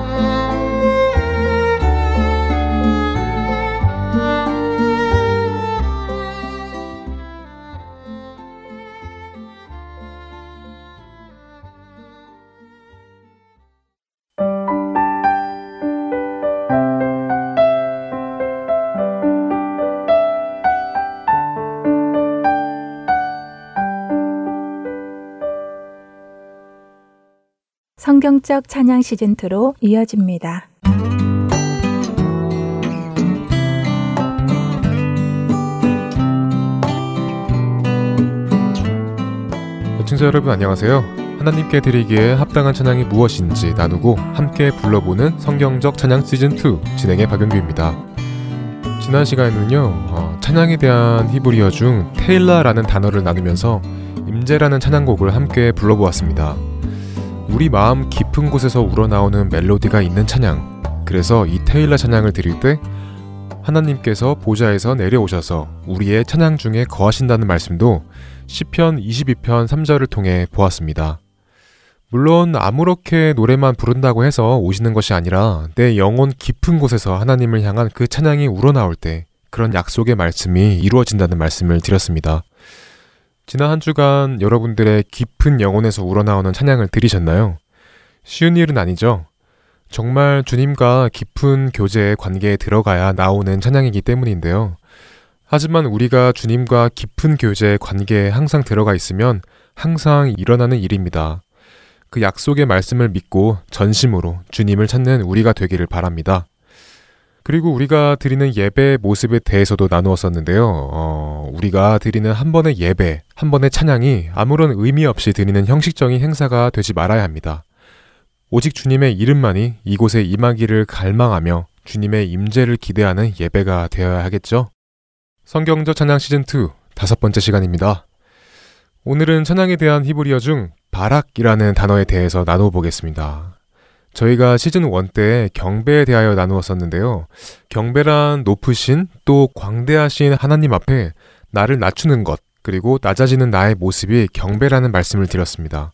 성경적 찬양 시즌 2로 이어집니다. 애청자 여러분 안녕하세요. 하나님께 드리기에 합당한 찬양이 무엇인지 나누고 함께 불러보는 성경적 찬양 시즌 2 진행의 박영규입니다. 지난 시간에는요, 어, 찬양에 대한 히브리어 중 테일라라는 단어를 나누면서 임재라는 찬양곡을 함께 불러보았습니다. 우리 마음 깊은 곳에서 우러나오는 멜로디가 있는 찬양. 그래서 이 테일라 찬양을 드릴 때 하나님께서 보좌에서 내려오셔서 우리의 찬양 중에 거하신다는 말씀도 시편 22편 3절을 통해 보았습니다. 물론 아무렇게 노래만 부른다고 해서 오시는 것이 아니라 내 영혼 깊은 곳에서 하나님을 향한 그 찬양이 우러나올 때 그런 약속의 말씀이 이루어진다는 말씀을 드렸습니다. 지난 한 주간 여러분들의 깊은 영혼에서 우러나오는 찬양을 들으셨나요? 쉬운 일은 아니죠. 정말 주님과 깊은 교제의 관계에 들어가야 나오는 찬양이기 때문인데요. 하지만 우리가 주님과 깊은 교제의 관계에 항상 들어가 있으면 항상 일어나는 일입니다. 그 약속의 말씀을 믿고 전심으로 주님을 찾는 우리가 되기를 바랍니다. 그리고 우리가 드리는 예배 모습에 대해서도 나누었었는데요. 어, 우리가 드리는 한 번의 예배, 한 번의 찬양이 아무런 의미 없이 드리는 형식적인 행사가 되지 말아야 합니다. 오직 주님의 이름만이 이곳에 임하기를 갈망하며 주님의 임재를 기대하는 예배가 되어야 하겠죠. 성경적 찬양 시즌 2 다섯 번째 시간입니다. 오늘은 찬양에 대한 히브리어 중 바락이라는 단어에 대해서 나눠보겠습니다. 저희가 시즌 1 때 경배에 대하여 나누었었는데요. 경배란 높으신 또 광대하신 하나님 앞에 나를 낮추는 것, 그리고 낮아지는 나의 모습이 경배라는 말씀을 드렸습니다.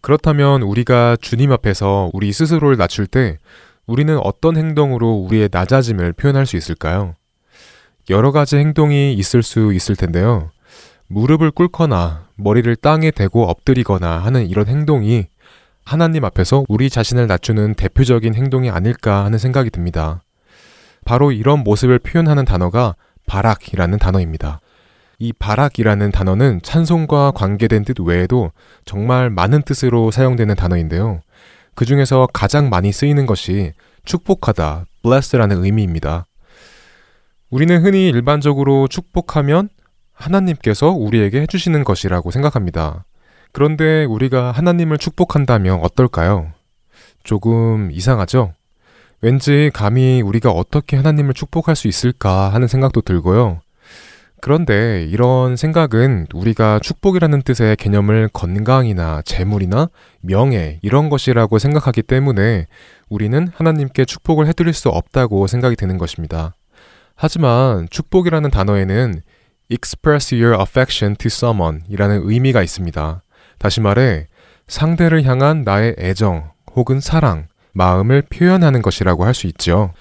그렇다면 우리가 주님 앞에서 우리 스스로를 낮출 때 우리는 어떤 행동으로 우리의 낮아짐을 표현할 수 있을까요? 여러 가지 행동이 있을 수 있을 텐데요. 무릎을 꿇거나 머리를 땅에 대고 엎드리거나 하는 이런 행동이 하나님 앞에서 우리 자신을 낮추는 대표적인 행동이 아닐까 하는 생각이 듭니다. 바로 이런 모습을 표현하는 단어가 바락이라는 단어입니다. 이 바락이라는 단어는 찬송과 관계된 뜻 외에도 정말 많은 뜻으로 사용되는 단어인데요. 그 중에서 가장 많이 쓰이는 것이 축복하다, bless라는 의미입니다. 우리는 흔히 일반적으로 축복하면 하나님께서 우리에게 해주시는 것이라고 생각합니다. 그런데 우리가 하나님을 축복한다면 어떨까요? 조금 이상하죠? 왠지 감히 우리가 어떻게 하나님을 축복할 수 있을까 하는 생각도 들고요. 그런데 이런 생각은 우리가 축복이라는 뜻의 개념을 건강이나 재물이나 명예 이런 것이라고 생각하기 때문에 우리는 하나님께 축복을 해드릴 수 없다고 생각이 드는 것입니다. 하지만 축복이라는 단어에는 express your affection to someone 이라는 의미가 있습니다. 다시 말해 상대를 향한 나의 애정 혹은 사랑, 마음을 표현하는 것이라고 할 수 있죠.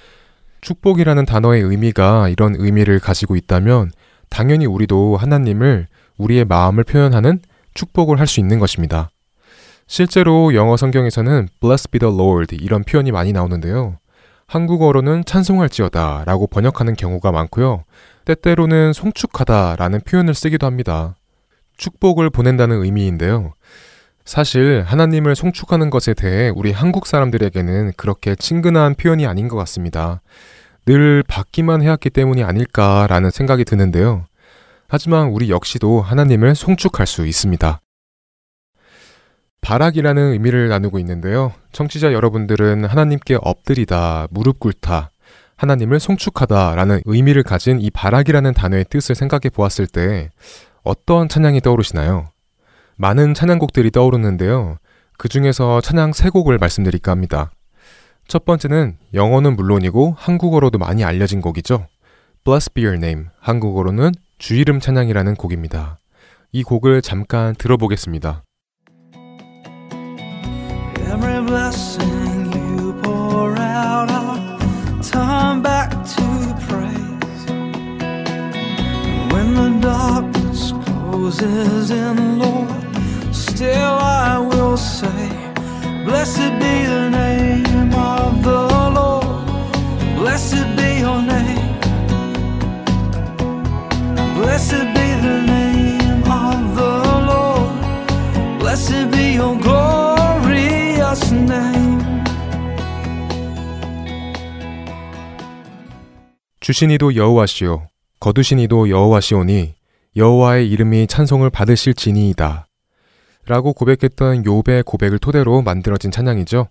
축복이라는 단어의 의미가 이런 의미를 가지고 있다면 당연히 우리도 하나님을 우리의 마음을 표현하는 축복을 할 수 있는 것입니다. 실제로 영어 성경에서는 bless be the Lord 이런 표현이 많이 나오는데요. 한국어로는 찬송할지어다 라고 번역하는 경우가 많고요. 때때로는 송축하다 라는 표현을 쓰기도 합니다. 축복을 보낸다는 의미인데요. 사실 하나님을 송축하는 것에 대해 우리 한국 사람들에게는 그렇게 친근한 표현이 아닌 것 같습니다. 늘 받기만 해왔기 때문이 아닐까라는 생각이 드는데요. 하지만 우리 역시도 하나님을 송축할 수 있습니다. 바락이라는 의미를 나누고 있는데요. 청취자 여러분들은 하나님께 엎드리다, 무릎 꿇다, 하나님을 송축하다 라는 의미를 가진 이 바락이라는 단어의 뜻을 생각해 보았을 때 어떤 찬양이 떠오르시나요? 많은 찬양곡들이 떠오르는데요. 그 중에서 찬양 세 곡을 말씀드릴까 합니다. 첫 번째는 영어는 물론이고 한국어로도 많이 알려진 곡이죠. Bless Be Your Name, 한국어로는 주 이름 찬양이라는 곡입니다. 이 곡을 잠깐 들어보겠습니다. Every blessing you pour out, I'll turn back to praise. When the darkness closes in, Lord, still I will say, Blessed be the name of the Lord. Blessed be your name. Blessed be the name of the Lord. Blessed be your glorious name. 주신 이도 여호와시오 거두신 이도 여호와시오니 여호와의 이름이 찬송을 받으실지니이다. 라고 고백했던 욥의 고백을 토대로 만들어진 찬양이죠.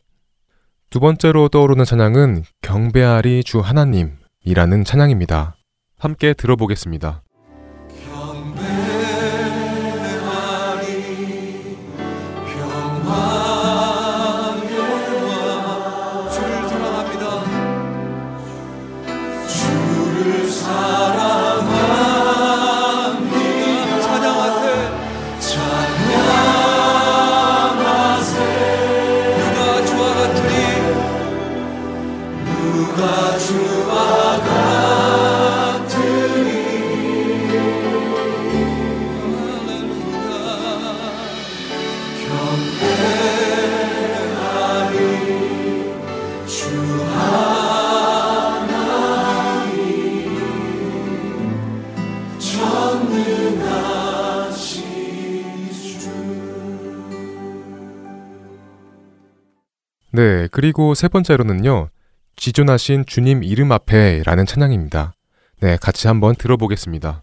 두 번째로 떠오르는 찬양은 경배하리 주 하나님이라는 찬양입니다. 함께 들어보겠습니다. 네, 그리고 세 번째로는요. 지존하신 주님 이름 앞에 라는 찬양입니다. 네, 같이 한번 들어보겠습니다.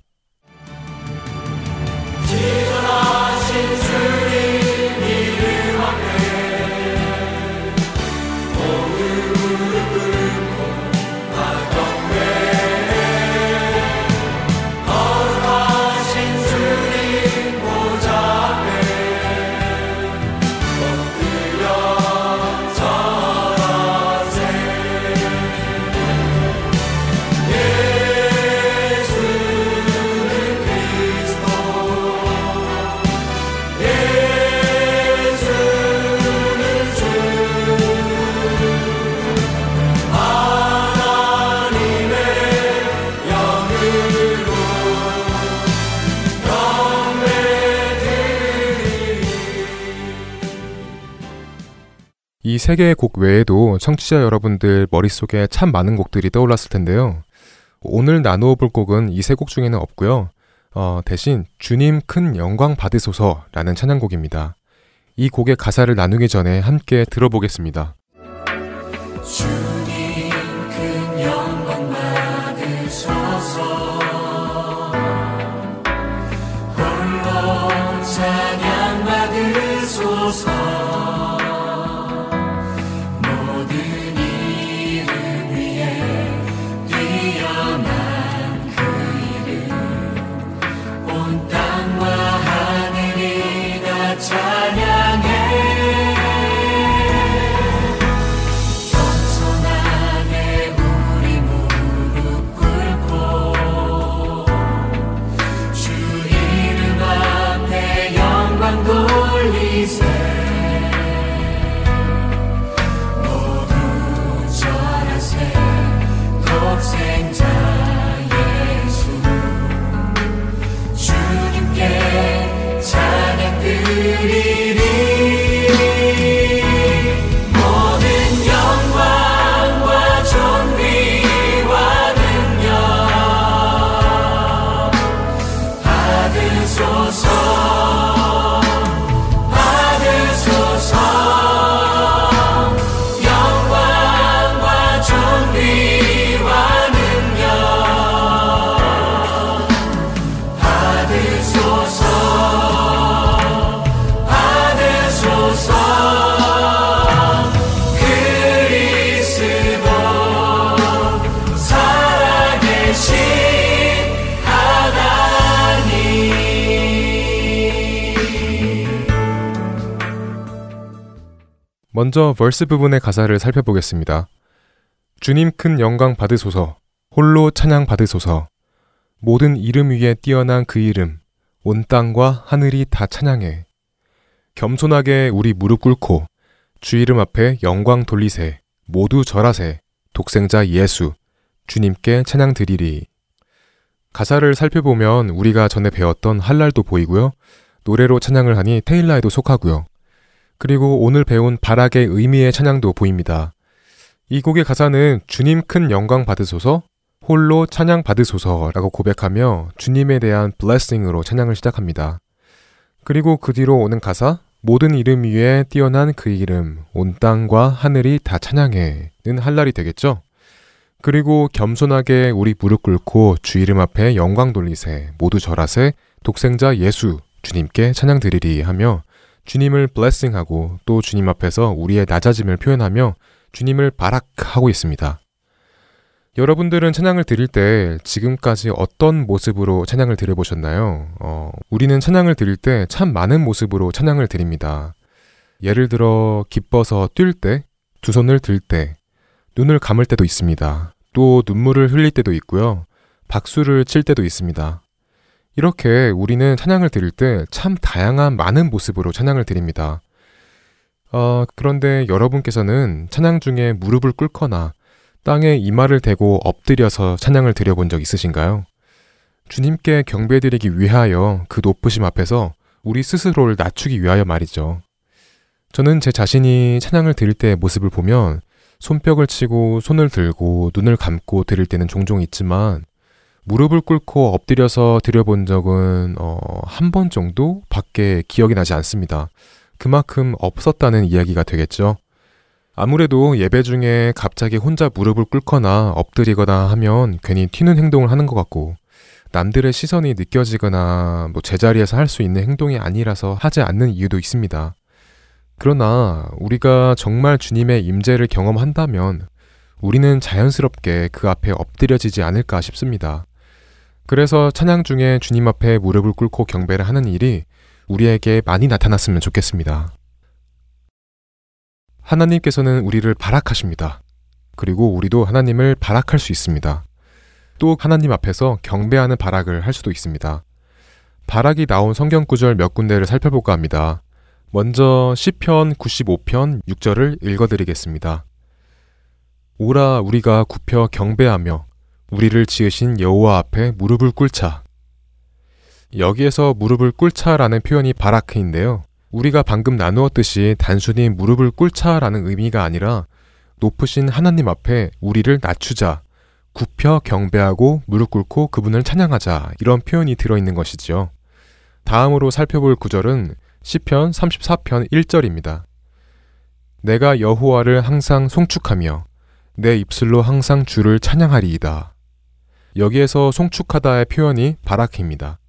이 세 개의 곡 외에도 청취자 여러분들 머릿속에 참 많은 곡들이 떠올랐을 텐데요. 오늘 나누어 볼 곡은 이 세 곡 중에는 없고요. 어, 대신 주님 큰 영광 받으소서라는 찬양곡입니다. 이 곡의 가사를 나누기 전에 함께 들어보겠습니다. 먼저 verse 부분의 가사를 살펴보겠습니다. 주님 큰 영광 받으소서, 홀로 찬양 받으소서, 모든 이름 위에 뛰어난 그 이름, 온 땅과 하늘이 다 찬양해. 겸손하게 우리 무릎 꿇고 주 이름 앞에 영광 돌리세. 모두 절하세. 독생자 예수. 주님께 찬양 드리리. 가사를 살펴보면 우리가 전에 배웠던 할랄도 보이고요. 노래로 찬양을 하니 테일라에도 속하고요. 그리고 오늘 배운 바락의 의미의 찬양도 보입니다. 이 곡의 가사는 주님 큰 영광 받으소서, 홀로 찬양 받으소서라고 고백하며 주님에 대한 블레싱으로 찬양을 시작합니다. 그리고 그 뒤로 오는 가사, 모든 이름 위에 뛰어난 그 이름, 온 땅과 하늘이 다 찬양해는 할날이 되겠죠? 그리고 겸손하게 우리 무릎 꿇고 주 이름 앞에 영광 돌리세, 모두 절하세, 독생자 예수, 주님께 찬양 드리리 하며 주님을 블레싱하고 또 주님 앞에서 우리의 낮아짐을 표현하며 주님을 바락하고 있습니다. 여러분들은 찬양을 드릴 때 지금까지 어떤 모습으로 찬양을 드려보셨나요? 어, 우리는 찬양을 드릴 때 참 많은 모습으로 찬양을 드립니다. 예를 들어 기뻐서 뛸 때, 두 손을 들 때, 눈을 감을 때도 있습니다. 또 눈물을 흘릴 때도 있고요. 박수를 칠 때도 있습니다. 이렇게 우리는 찬양을 드릴 때 참 다양한 많은 모습으로 찬양을 드립니다. 어, 그런데 여러분께서는 찬양 중에 무릎을 꿇거나 땅에 이마를 대고 엎드려서 찬양을 드려본 적 있으신가요? 주님께 경배드리기 위하여 그 높으심 앞에서 우리 스스로를 낮추기 위하여 말이죠. 저는 제 자신이 찬양을 드릴 때의 모습을 보면 손뼉을 치고 손을 들고 눈을 감고 드릴 때는 종종 있지만 무릎을 꿇고 엎드려서 드려본 적은 어, 한 번 정도 밖에 기억이 나지 않습니다. 그만큼 없었다는 이야기가 되겠죠. 아무래도 예배 중에 갑자기 혼자 무릎을 꿇거나 엎드리거나 하면 괜히 튀는 행동을 하는 것 같고 남들의 시선이 느껴지거나 뭐 제자리에서 할 수 있는 행동이 아니라서 하지 않는 이유도 있습니다. 그러나 우리가 정말 주님의 임재를 경험한다면 우리는 자연스럽게 그 앞에 엎드려지지 않을까 싶습니다. 그래서 찬양 중에 주님 앞에 무릎을 꿇고 경배를 하는 일이 우리에게 많이 나타났으면 좋겠습니다. 하나님께서는 우리를 바락하십니다. 그리고 우리도 하나님을 바락할 수 있습니다. 또 하나님 앞에서 경배하는 바락을 할 수도 있습니다. 바락이 나온 성경 구절 몇 군데를 살펴볼까 합니다. 먼저 시편 95편 6절을 읽어 드리겠습니다. 오라 우리가 굽혀 경배하며 우리를 지으신 여호와 앞에 무릎을 꿇자. 여기에서 무릎을 꿇자라는 표현이 바라크인데요. 우리가 방금 나누었듯이 단순히 무릎을 꿇자라는 의미가 아니라 높으신 하나님 앞에 우리를 낮추자, 굽혀 경배하고 무릎 꿇고 그분을 찬양하자 이런 표현이 들어있는 것이지요. 다음으로 살펴볼 구절은 시편 34편 1절입니다. 내가 여호와를 항상 송축하며 내 입술로 항상 주를 찬양하리이다. 여기에서 송축하다의 표현이 바라크입니다.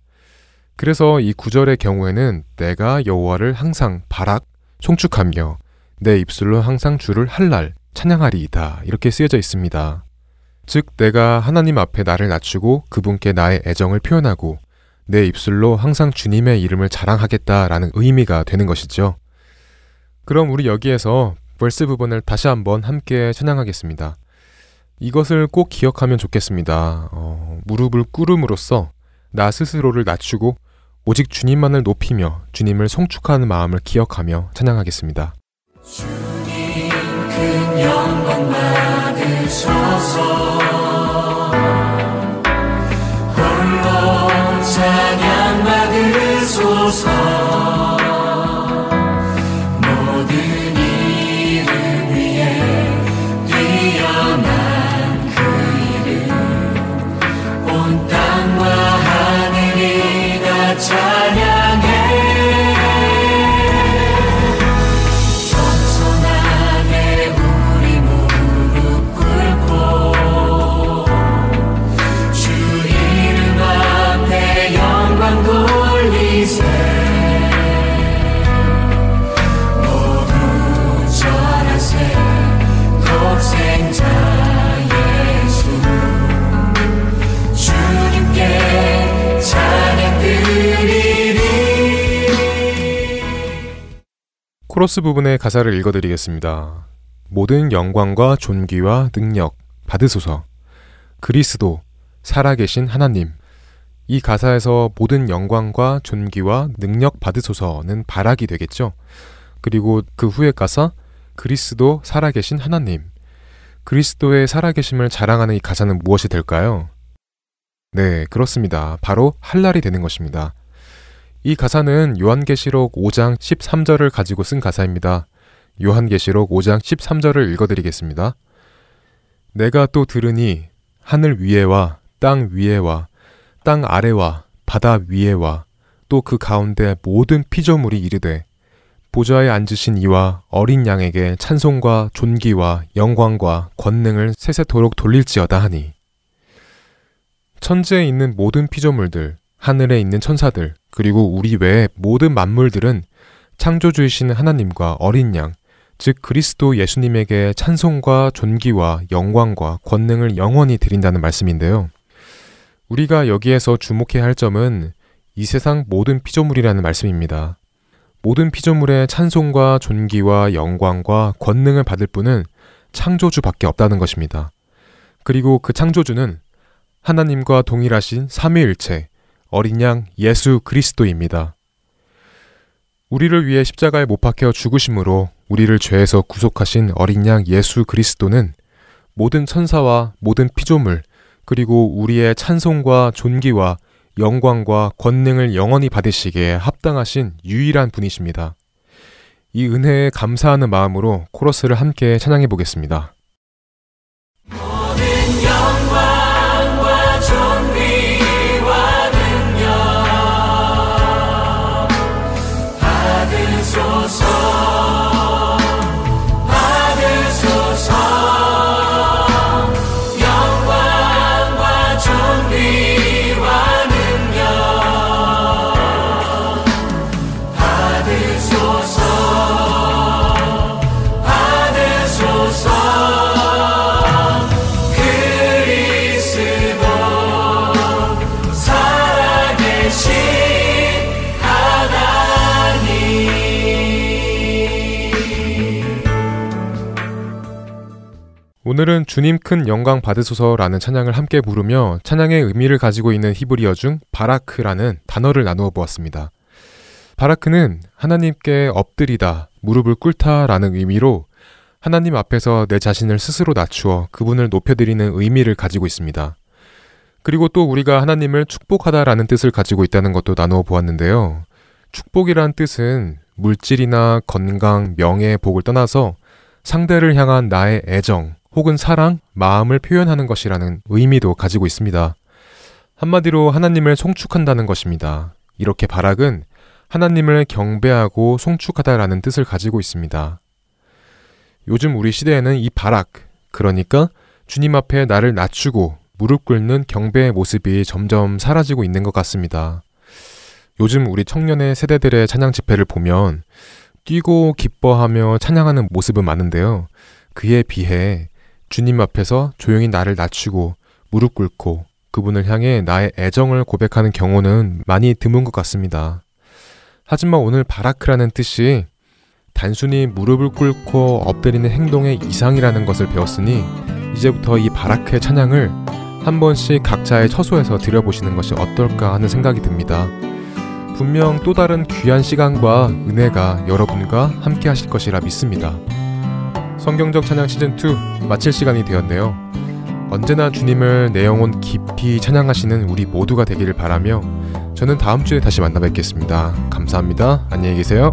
그래서 이 구절의 경우에는 내가 여호와를 항상 바락 송축하며 내 입술로 항상 주를 할랄 찬양하리이다 이렇게 쓰여져 있습니다. 즉 내가 하나님 앞에 나를 낮추고 그분께 나의 애정을 표현하고 내 입술로 항상 주님의 이름을 자랑하겠다라는 의미가 되는 것이죠. 그럼 우리 여기에서 벌스 부분을 다시 한번 함께 찬양하겠습니다. 이것을 꼭 기억하면 좋겠습니다. 어, 무릎을 꿇음으로써 나 스스로를 낮추고 오직 주님만을 높이며 주님을 송축하는 마음을 기억하며 찬양하겠습니다. 주님 큰 영광 받으소서 홀로 찬양 받으소서 코러스 부분의 가사를 읽어드리겠습니다. 모든 영광과 존귀와 능력 받으소서. 그리스도, 살아계신 하나님. 이 가사에서 모든 영광과 존귀와 능력 받으소서는 바락이 되겠죠. 그리고 그 후의 가사, 그리스도, 살아계신 하나님. 그리스도의 살아계심을 자랑하는 이 가사는 무엇이 될까요? 네, 그렇습니다. 바로 할랄이 되는 것입니다. 이 가사는 요한계시록 5장 13절을 가지고 쓴 가사입니다. 요한계시록 5장 13절을 읽어드리겠습니다. 내가 또 들으니 하늘 위에와 땅 위에와 땅 아래와 바다 위에와 또 그 가운데 모든 피조물이 이르되 보좌에 앉으신 이와 어린 양에게 찬송과 존귀와 영광과 권능을 세세토록 돌릴지어다 하니 천지에 있는 모든 피조물들 하늘에 있는 천사들 그리고 우리 외의 모든 만물들은 창조주이신 하나님과 어린 양, 즉 그리스도 예수님에게 찬송과 존귀와 영광과 권능을 영원히 드린다는 말씀인데요. 우리가 여기에서 주목해야 할 점은 이 세상 모든 피조물이라는 말씀입니다. 모든 피조물의 찬송과 존귀와 영광과 권능을 받을 분은 창조주밖에 없다는 것입니다. 그리고 그 창조주는 하나님과 동일하신 삼위일체 어린 양 예수 그리스도입니다. 우리를 위해 십자가에 못 박혀 죽으심으로 우리를 죄에서 구속하신 어린 양 예수 그리스도는 모든 천사와 모든 피조물 그리고 우리의 찬송과 존귀와 영광과 권능을 영원히 받으시기에 합당하신 유일한 분이십니다. 이 은혜에 감사하는 마음으로 코러스를 함께 찬양해 보겠습니다. 오늘은 주님 큰 영광 받으소서라는 찬양을 함께 부르며 찬양의 의미를 가지고 있는 히브리어 중 바라크라는 단어를 나누어 보았습니다. 바라크는 하나님께 엎드리다, 무릎을 꿇다라는 의미로 하나님 앞에서 내 자신을 스스로 낮추어 그분을 높여드리는 의미를 가지고 있습니다. 그리고 또 우리가 하나님을 축복하다라는 뜻을 가지고 있다는 것도 나누어 보았는데요. 축복이란 뜻은 물질이나 건강, 명예, 복을 떠나서 상대를 향한 나의 애정 혹은 사랑, 마음을 표현하는 것이라는 의미도 가지고 있습니다. 한마디로 하나님을 송축한다는 것입니다. 이렇게 바락은 하나님을 경배하고 송축하다라는 뜻을 가지고 있습니다. 요즘 우리 시대에는 이 바락, 그러니까 주님 앞에 나를 낮추고 무릎 꿇는 경배의 모습이 점점 사라지고 있는 것 같습니다. 요즘 우리 청년의 세대들의 찬양 집회를 보면 뛰고 기뻐하며 찬양하는 모습은 많은데요. 그에 비해 주님 앞에서 조용히 나를 낮추고 무릎 꿇고 그분을 향해 나의 애정을 고백하는 경우는 많이 드문 것 같습니다. 하지만 오늘 바라크라는 뜻이 단순히 무릎을 꿇고 엎드리는 행동의 이상이라는 것을 배웠으니 이제부터 이 바라크의 찬양을 한 번씩 각자의 처소에서 들여보시는 것이 어떨까 하는 생각이 듭니다. 분명 또 다른 귀한 시간과 은혜가 여러분과 함께 하실 것이라 믿습니다. 성경적 찬양 시즌2 마칠 시간이 되었네요. 언제나 주님을 내 영혼 깊이 찬양하시는 우리 모두가 되기를 바라며 저는 다음 주에 다시 만나 뵙겠습니다. 감사합니다. 안녕히 계세요.